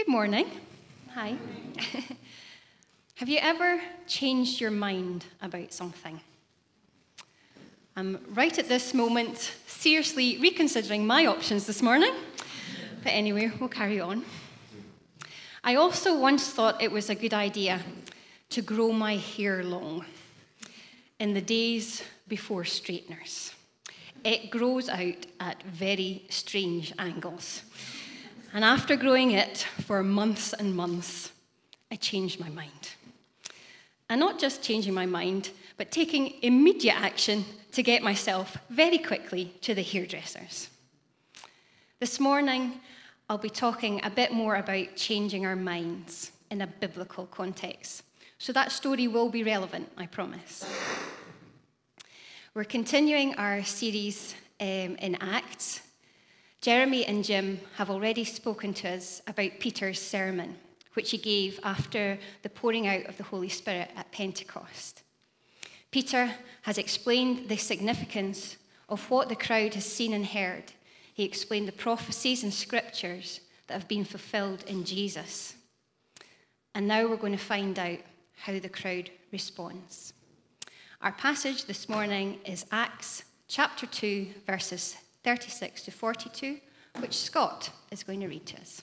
Good morning. Hi. Have you ever changed your mind about something? I'm right at this moment seriously reconsidering my options this morning. But anyway, we'll carry on. I also once thought it was a good idea to grow my hair long in the days before straighteners. It grows out at very strange angles. And after growing it for months and months, I changed my mind. And not just changing my mind, but taking immediate action to get myself very quickly to the hairdressers. This morning, I'll be talking a bit more about changing our minds in a biblical context. So that story will be relevant, I promise. We're continuing our series um, in Acts, Jeremy and Jim have already spoken to us about Peter's sermon, which he gave after the pouring out of the Holy Spirit at Pentecost. Peter has explained the significance of what the crowd has seen and heard. He explained the prophecies and scriptures that have been fulfilled in Jesus. And now we're going to find out how the crowd responds. Our passage this morning is Acts chapter 2, verses 36 to 42, which Scott is going to read to us.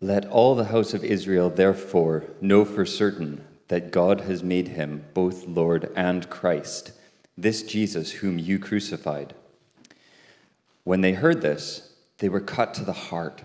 Let all the house of Israel therefore know for certain that God has made him both Lord and Christ, this Jesus whom you crucified. When they heard this, they were cut to the heart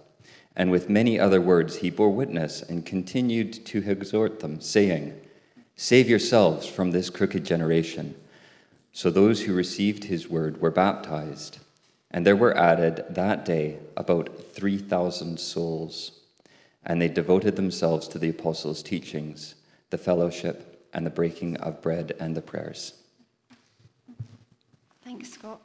And with many other words he bore witness and continued to exhort them, saying, Save yourselves from this crooked generation. So those who received his word were baptized, and there were added that day about 3,000 souls. And they devoted themselves to the apostles' teachings, the fellowship, and the breaking of bread and the prayers. Thanks, Scott.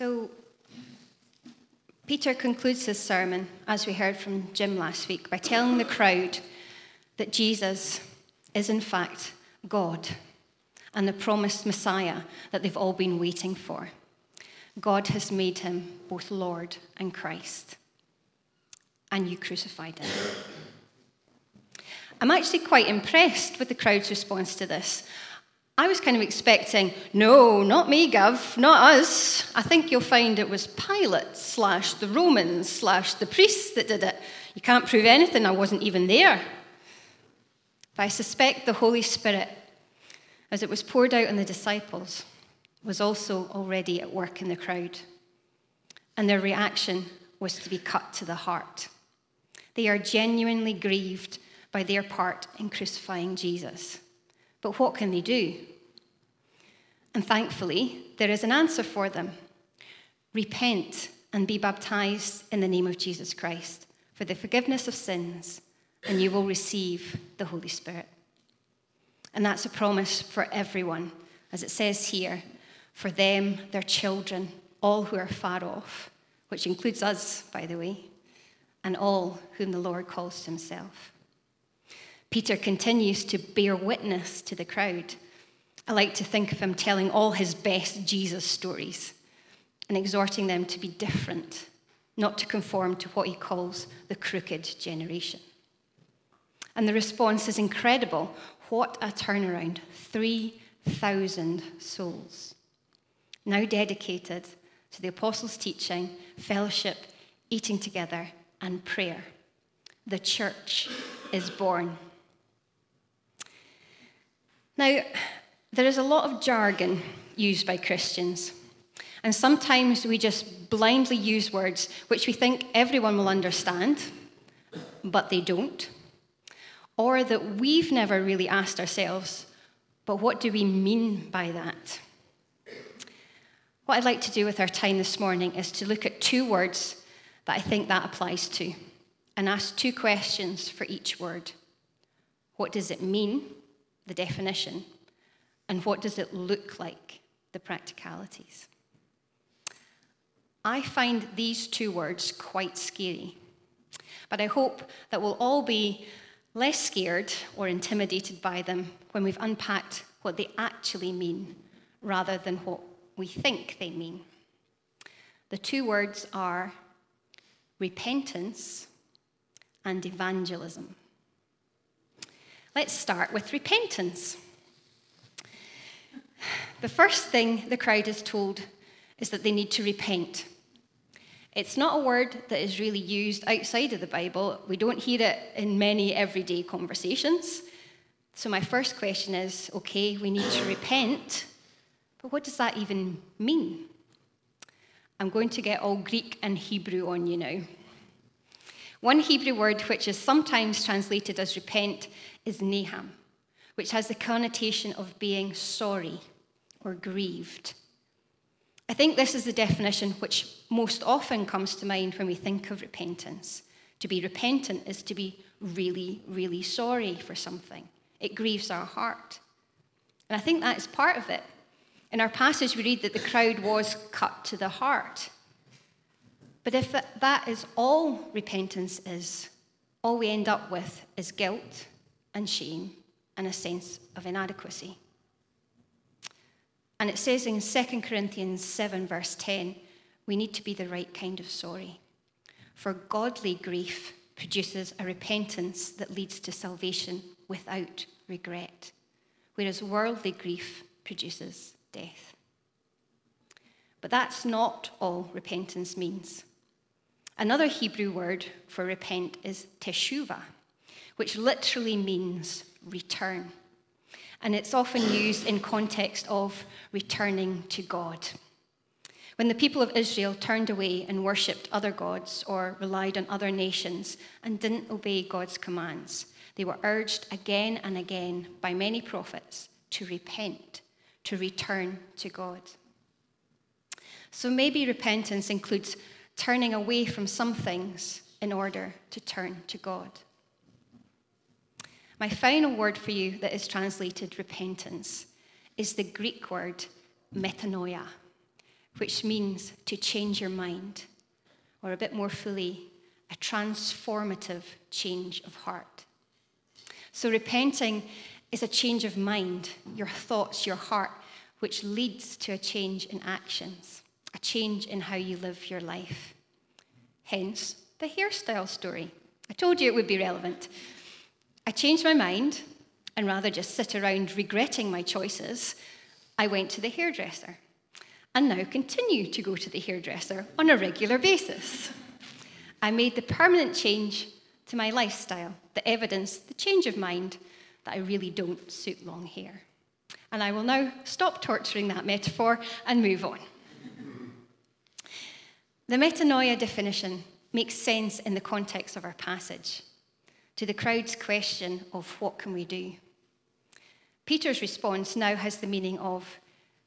So, Peter concludes his sermon, as we heard from Jim last week, by telling the crowd that Jesus is, in fact, God and the promised Messiah that they've all been waiting for. God has made him both Lord and Christ, and you crucified him. I'm actually quite impressed with the crowd's response to this. I was kind of expecting, no, not me, Gov, not us. I think you'll find it was Pilate slash the Romans slash the priests that did it. You can't prove anything, I wasn't even there. But I suspect the Holy Spirit, as it was poured out on the disciples, was also already at work in the crowd. And their reaction was to be cut to the heart. They are genuinely grieved by their part in crucifying Jesus. But what can they do? And thankfully, there is an answer for them repent and be baptized in the name of Jesus Christ for the forgiveness of sins, and you will receive the Holy Spirit. And that's a promise for everyone, as it says here for them, their children, all who are far off, which includes us, by the way, and all whom the Lord calls to himself. Peter continues to bear witness to the crowd. I like to think of him telling all his best Jesus stories and exhorting them to be different, not to conform to what he calls the crooked generation. And the response is incredible. What a turnaround! 3,000 souls. Now dedicated to the apostles' teaching, fellowship, eating together, and prayer. The church is born. Now, there is a lot of jargon used by Christians, and sometimes we just blindly use words which we think everyone will understand, but they don't. or that we've never really asked ourselves, but what do we mean by that? What I'd like to do with our time this morning is to look at two words that I think that applies to and ask two questions for each word. What does it mean, the definition, and what does it look like, the practicalities? I find these two words quite scary, but I hope that we'll all be less scared or intimidated by them when we've unpacked what they actually mean rather than what we think they mean. The two words are repentance and evangelism. Let's start with repentance. The first thing the crowd is told is that they need to repent. It's not a word that is really used outside of the Bible. We don't hear it in many everyday conversations. So, my first question is okay, we need to repent, but what does that even mean? I'm going to get all Greek and Hebrew on you now. One Hebrew word which is sometimes translated as repent is naham, which has the connotation of being sorry or grieved. I think this is the definition which most often comes to mind when we think of repentance. To be repentant is to be really, really sorry for something. It grieves our heart. And I think that is part of it. In our passage, we read that the crowd was cut to the heart. But if that is all repentance is, all we end up with is guilt and shame and a sense of inadequacy. And it says in 2 Corinthians 7, verse 10, we need to be the right kind of sorry. For godly grief produces a repentance that leads to salvation without regret, whereas worldly grief produces death. But that's not all repentance means. Another Hebrew word for repent is teshuva, which literally means return. And it's often used in context of returning to God. When the people of Israel turned away and worshipped other gods or relied on other nations and didn't obey God's commands, they were urged again and again by many prophets to repent, to return to God. So maybe repentance includes turning away from some things in order to turn to God. My final word for you that is translated repentance is the Greek word metanoia, which means to change your mind, or a bit more fully, a transformative change of heart. So, repenting is a change of mind, your thoughts, your heart, which leads to a change in actions a change in how you live your life. Hence, the hairstyle story. I told you it would be relevant. I changed my mind, and rather just sit around regretting my choices, I went to the hairdresser and now continue to go to the hairdresser on a regular basis. I made the permanent change to my lifestyle, the evidence, the change of mind that I really don't suit long hair. And I will now stop torturing that metaphor and move on. The metanoia definition makes sense in the context of our passage to the crowd's question of what can we do. Peter's response now has the meaning of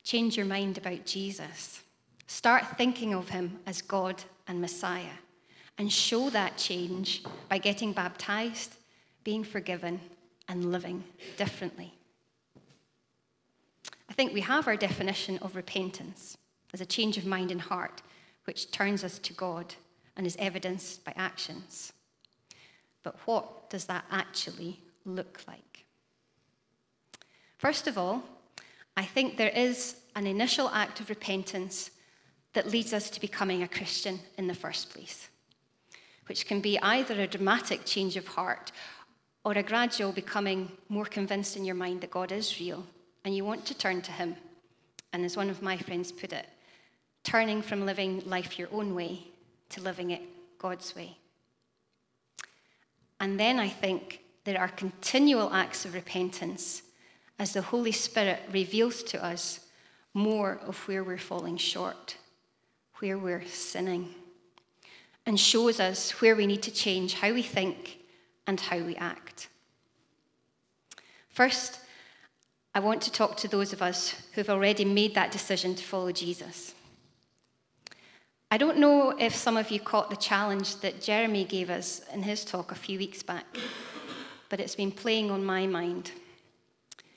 change your mind about Jesus. Start thinking of him as God and Messiah and show that change by getting baptized, being forgiven, and living differently. I think we have our definition of repentance as a change of mind and heart which turns us to God and is evidenced by actions. But what does that actually look like? First of all, I think there is an initial act of repentance that leads us to becoming a Christian in the first place, which can be either a dramatic change of heart or a gradual becoming more convinced in your mind that God is real and you want to turn to Him. And as one of my friends put it, turning from living life your own way to living it God's way. And then I think there are continual acts of repentance as the Holy Spirit reveals to us more of where we're falling short, where we're sinning, and shows us where we need to change how we think and how we act. First, I want to talk to those of us who've already made that decision to follow Jesus. I don't know if some of you caught the challenge that Jeremy gave us in his talk a few weeks back, but it's been playing on my mind.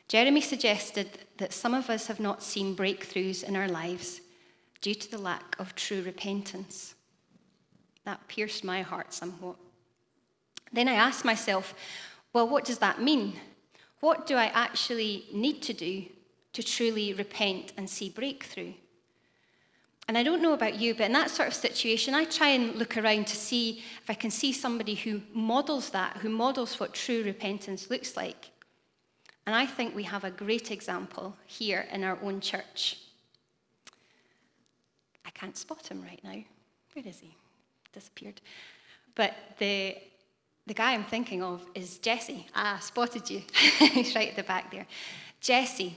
Jeremy suggested that some of us have not seen breakthroughs in our lives due to the lack of true repentance. That pierced my heart somewhat. Then I asked myself, well, what does that mean? What do I actually need to do to truly repent and see breakthrough? And I don't know about you, but in that sort of situation, I try and look around to see if I can see somebody who models that, who models what true repentance looks like. And I think we have a great example here in our own church. I can't spot him right now. Where is he? Disappeared. But the the guy I'm thinking of is Jesse. Ah, spotted you. He's right at the back there. Jesse.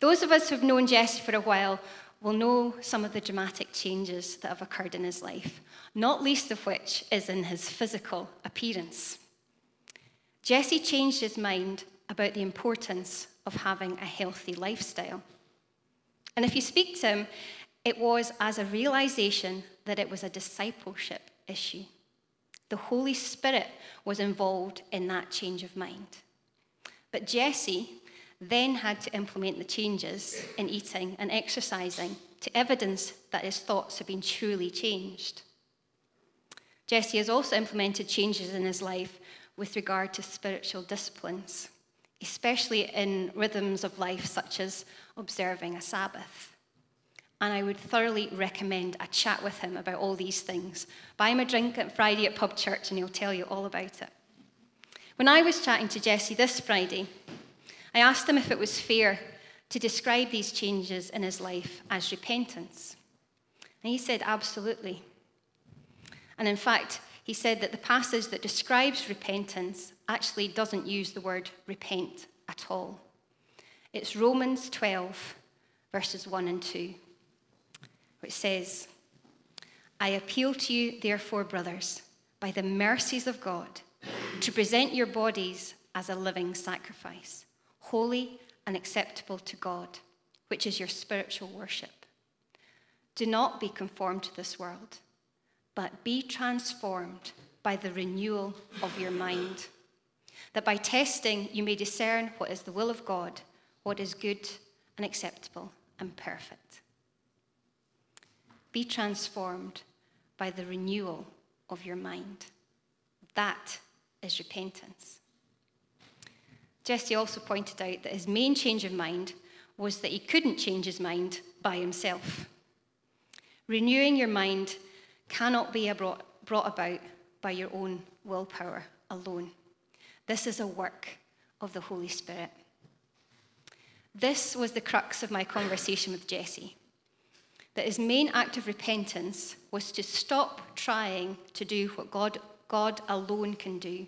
Those of us who've known Jesse for a while will know some of the dramatic changes that have occurred in his life, not least of which is in his physical appearance. Jesse changed his mind about the importance of having a healthy lifestyle. And if you speak to him, it was as a realization that it was a discipleship issue. The Holy Spirit was involved in that change of mind. But Jesse then had to implement the changes in eating and exercising to evidence that his thoughts had been truly changed. Jesse has also implemented changes in his life with regard to spiritual disciplines, especially in rhythms of life such as observing a Sabbath and I would thoroughly recommend a chat with him about all these things. Buy him a drink at Friday at Pub Church, and he'll tell you all about it. When I was chatting to Jesse this Friday, I asked him if it was fair to describe these changes in his life as repentance. And he said, absolutely. And in fact, he said that the passage that describes repentance actually doesn't use the word repent at all. It's Romans 12, verses 1 and 2 which says, I appeal to you, therefore, brothers, by the mercies of God, to present your bodies as a living sacrifice, holy and acceptable to God, which is your spiritual worship. Do not be conformed to this world, but be transformed by the renewal of your mind, that by testing you may discern what is the will of God, what is good and acceptable and perfect. Be transformed by the renewal of your mind. That is repentance. Jesse also pointed out that his main change of mind was that he couldn't change his mind by himself. Renewing your mind cannot be brought, brought about by your own willpower alone. This is a work of the Holy Spirit. This was the crux of my conversation with Jesse that his main act of repentance was to stop trying to do what God, God alone can do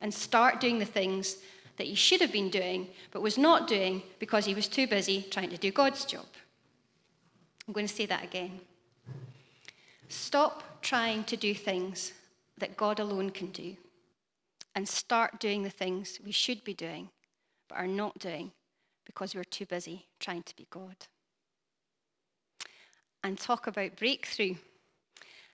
and start doing the things that he should have been doing but was not doing because he was too busy trying to do God's job. I'm going to say that again. Stop trying to do things that God alone can do and start doing the things we should be doing but are not doing because we're too busy trying to be God and talk about breakthrough.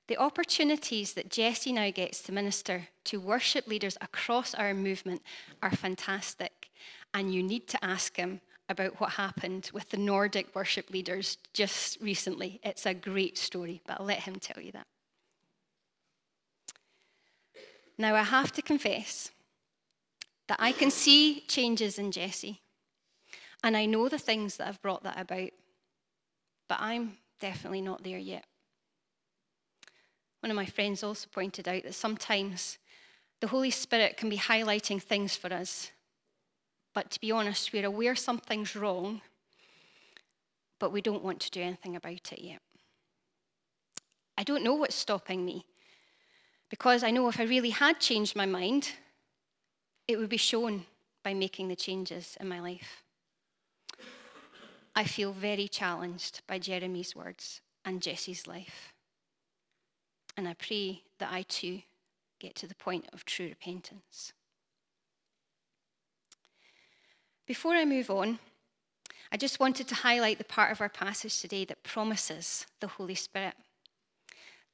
The opportunities that Jesse now gets to minister to worship leaders across our movement are fantastic. And you need to ask him about what happened with the Nordic worship leaders just recently. It's a great story, but I'll let him tell you that. Now, I have to confess that I can see changes in Jesse, and I know the things that have brought that about, but I'm definitely not there yet. One of my friends also pointed out that sometimes the Holy Spirit can be highlighting things for us, but to be honest, we're aware something's wrong, but we don't want to do anything about it yet. I don't know what's stopping me, because I know if I really had changed my mind, it would be shown by making the changes in my life. I feel very challenged by Jeremy's words and Jesse's life. And I pray that I too get to the point of true repentance. Before I move on, I just wanted to highlight the part of our passage today that promises the Holy Spirit.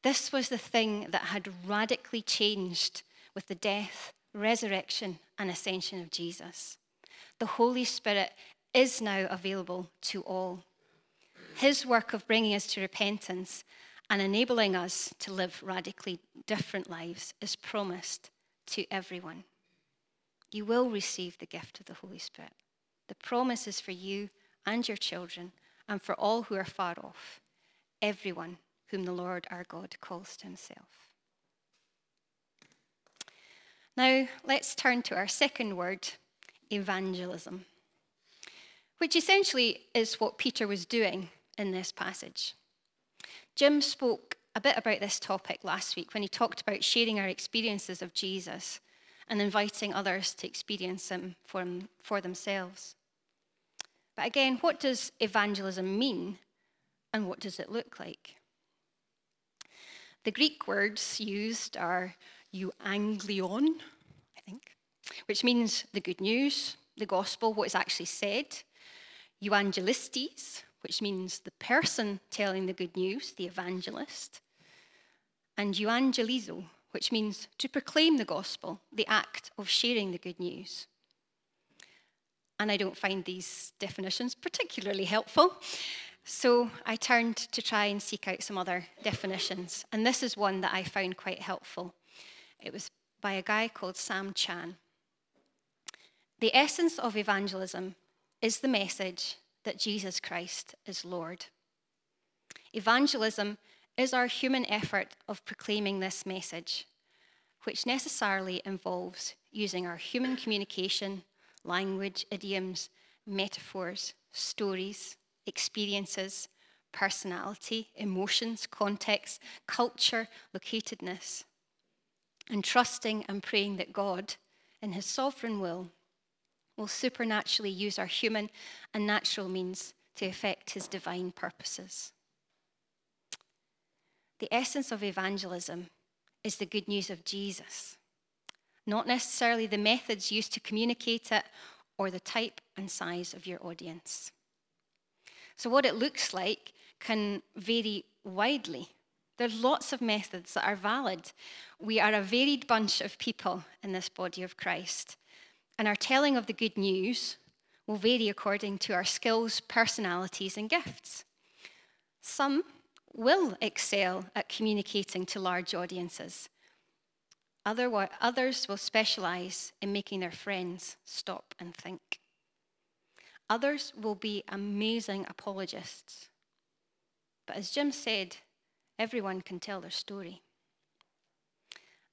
This was the thing that had radically changed with the death, resurrection, and ascension of Jesus. The Holy Spirit is now available to all. His work of bringing us to repentance and enabling us to live radically different lives is promised to everyone. You will receive the gift of the Holy Spirit. The promise is for you and your children, and for all who are far off, everyone whom the Lord our God calls to himself. Now, let's turn to our second word, evangelism, which essentially is what Peter was doing in this passage. Jim spoke a bit about this topic last week when he talked about sharing our experiences of Jesus and inviting others to experience him for, for themselves. But again, what does evangelism mean and what does it look like? The Greek words used are euangelion, I think, which means the good news, the gospel, what is actually said, euangelistes, which means the person telling the good news, the evangelist, and euangelizo, which means to proclaim the gospel, the act of sharing the good news and I don't find these definitions particularly helpful. So I turned to try and seek out some other definitions, and this is one that I found quite helpful. It was by a guy called Sam Chan. The essence of evangelism is the message that Jesus Christ is Lord. Evangelism is our human effort of proclaiming this message, which necessarily involves using our human communication language, idioms, metaphors, stories, experiences, personality, emotions, context, culture, locatedness, and trusting and praying that God, in His sovereign will, will supernaturally use our human and natural means to effect His divine purposes. The essence of evangelism is the good news of Jesus not necessarily the methods used to communicate it or the type and size of your audience. So, what it looks like can vary widely. There's lots of methods that are valid. We are a varied bunch of people in this body of Christ, and our telling of the good news will vary according to our skills, personalities, and gifts. Some will excel at communicating to large audiences, other, others will specialize in making their friends stop and think. Others will be amazing apologists. But as Jim said, everyone can tell their story.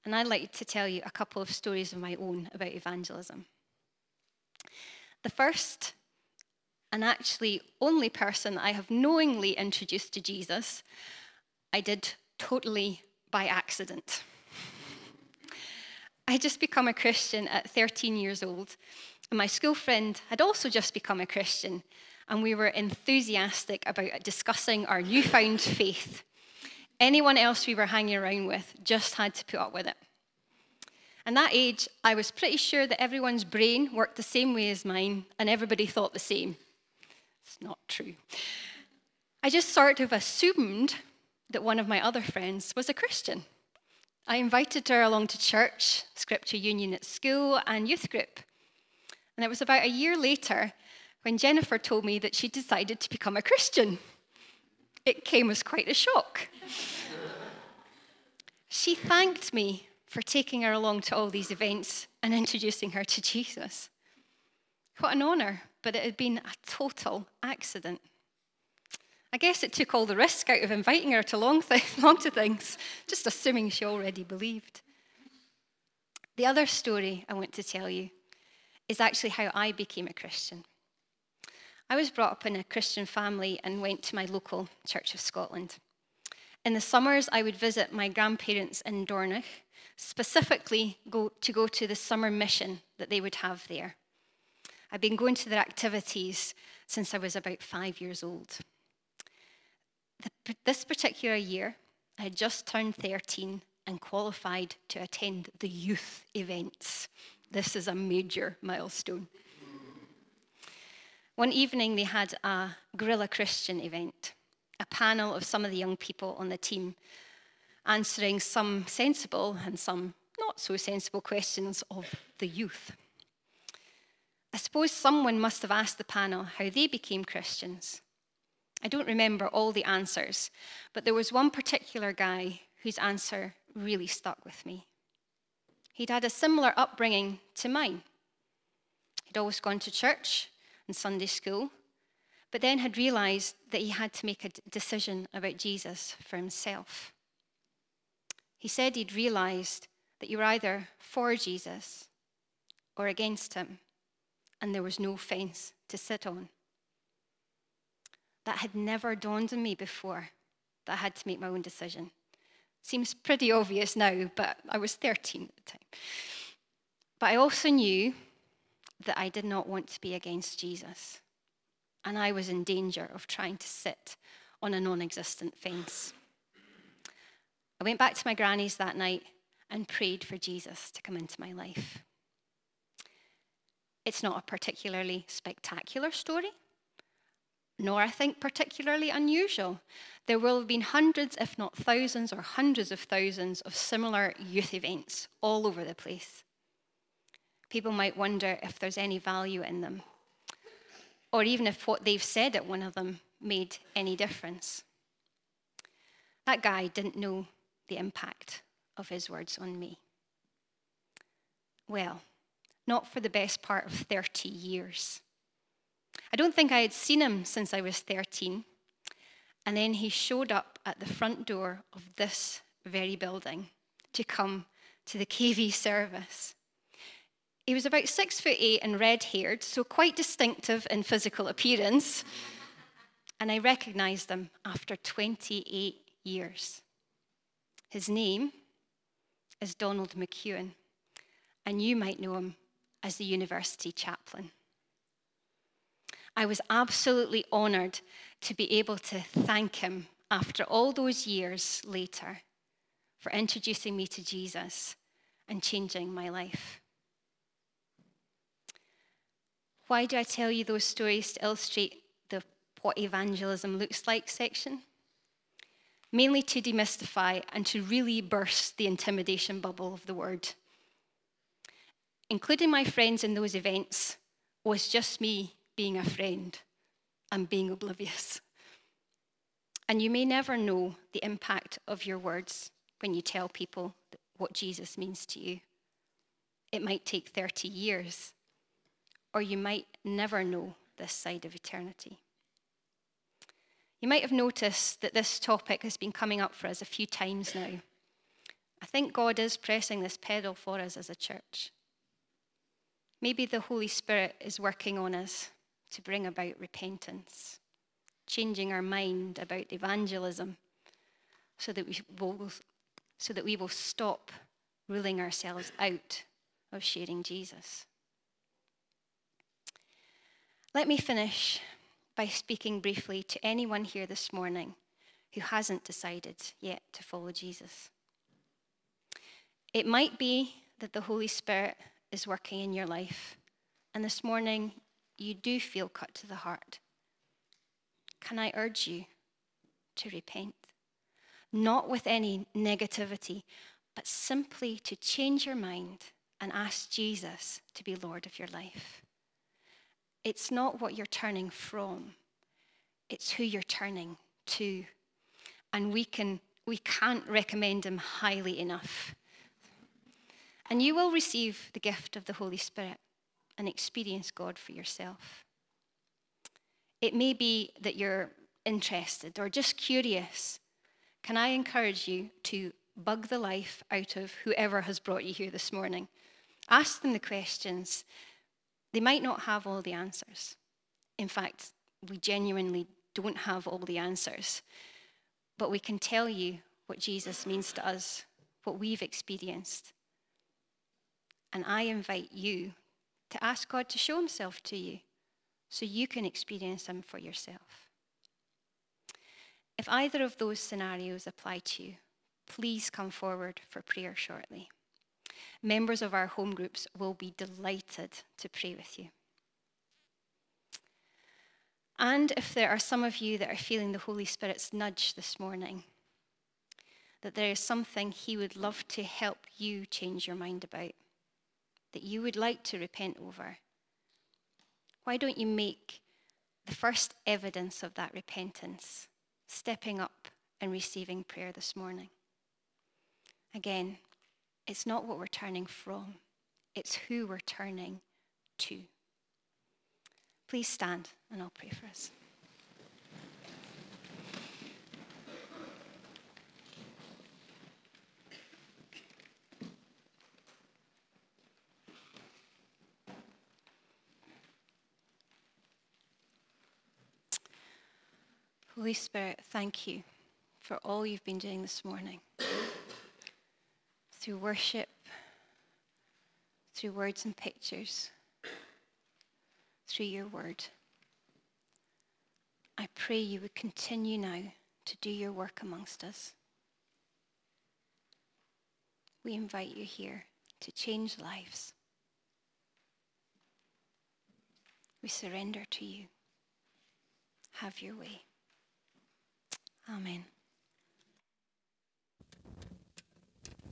And I'd like to tell you a couple of stories of my own about evangelism. The first, and actually only person I have knowingly introduced to Jesus, I did totally by accident. I had just become a Christian at 13 years old, and my school friend had also just become a Christian, and we were enthusiastic about discussing our newfound faith. Anyone else we were hanging around with just had to put up with it. And that age, I was pretty sure that everyone's brain worked the same way as mine, and everybody thought the same. It's not true. I just sort of assumed that one of my other friends was a Christian. I invited her along to church, scripture union at school, and youth group. And it was about a year later when Jennifer told me that she decided to become a Christian. It came as quite a shock. she thanked me for taking her along to all these events and introducing her to Jesus. What an honour, but it had been a total accident. I guess it took all the risk out of inviting her to long, th- long to things, just assuming she already believed. The other story I want to tell you is actually how I became a Christian. I was brought up in a Christian family and went to my local Church of Scotland. In the summers, I would visit my grandparents in Dornoch, specifically go, to go to the summer mission that they would have there. I've been going to their activities since I was about five years old the, this particular year, I had just turned 13 and qualified to attend the youth events. This is a major milestone. One evening, they had a guerrilla Christian event, a panel of some of the young people on the team answering some sensible and some not so sensible questions of the youth. I suppose someone must have asked the panel how they became Christians. I don't remember all the answers, but there was one particular guy whose answer really stuck with me. He'd had a similar upbringing to mine. He'd always gone to church and Sunday school, but then had realized that he had to make a decision about Jesus for himself. He said he'd realized that you were either for Jesus or against him, and there was no fence to sit on. That had never dawned on me before, that I had to make my own decision. Seems pretty obvious now, but I was 13 at the time. But I also knew that I did not want to be against Jesus, and I was in danger of trying to sit on a non existent fence. I went back to my granny's that night and prayed for Jesus to come into my life. It's not a particularly spectacular story, nor I think particularly unusual. There will have been hundreds, if not thousands, or hundreds of thousands of similar youth events all over the place. People might wonder if there's any value in them, or even if what they've said at one of them made any difference. That guy didn't know the impact of his words on me? Well, not for the best part of 30 years. I don't think I had seen him since I was 13. And then he showed up at the front door of this very building to come to the KV service. He was about six foot eight and red haired, so quite distinctive in physical appearance. And I recognized him after 28 years. His name is Donald McEwen, and you might know him as the university chaplain. I was absolutely honored to be able to thank him after all those years later for introducing me to Jesus and changing my life. Why do I tell you those stories to illustrate the what evangelism looks like section? Mainly to demystify and to really burst the intimidation bubble of the word. Including my friends in those events was just me being a friend and being oblivious. And you may never know the impact of your words when you tell people what Jesus means to you. It might take 30 years, or you might never know this side of eternity. You might have noticed that this topic has been coming up for us a few times now. I think God is pressing this pedal for us as a church. Maybe the Holy Spirit is working on us to bring about repentance, changing our mind about evangelism so that we will, so that we will stop ruling ourselves out of sharing Jesus. Let me finish by speaking briefly to anyone here this morning who hasn't decided yet to follow Jesus. It might be that the Holy Spirit is working in your life, and this morning you do feel cut to the heart. Can I urge you to repent? Not with any negativity, but simply to change your mind and ask Jesus to be Lord of your life. It's not what you're turning from, it's who you're turning to. And we, can, we can't recommend him highly enough. And you will receive the gift of the Holy Spirit and experience God for yourself. It may be that you're interested or just curious. Can I encourage you to bug the life out of whoever has brought you here this morning? Ask them the questions. They might not have all the answers. In fact, we genuinely don't have all the answers. But we can tell you what Jesus means to us, what we've experienced. And I invite you to ask God to show himself to you so you can experience him for yourself. If either of those scenarios apply to you, please come forward for prayer shortly. Members of our home groups will be delighted to pray with you. And if there are some of you that are feeling the Holy Spirit's nudge this morning, that there is something He would love to help you change your mind about, that you would like to repent over, why don't you make the first evidence of that repentance stepping up and receiving prayer this morning? Again, it's not what we're turning from, it's who we're turning to. Please stand and I'll pray for us. Holy Spirit, thank you for all you've been doing this morning. Through worship, through words and pictures, through your word. I pray you would continue now to do your work amongst us. We invite you here to change lives. We surrender to you. Have your way. Amen.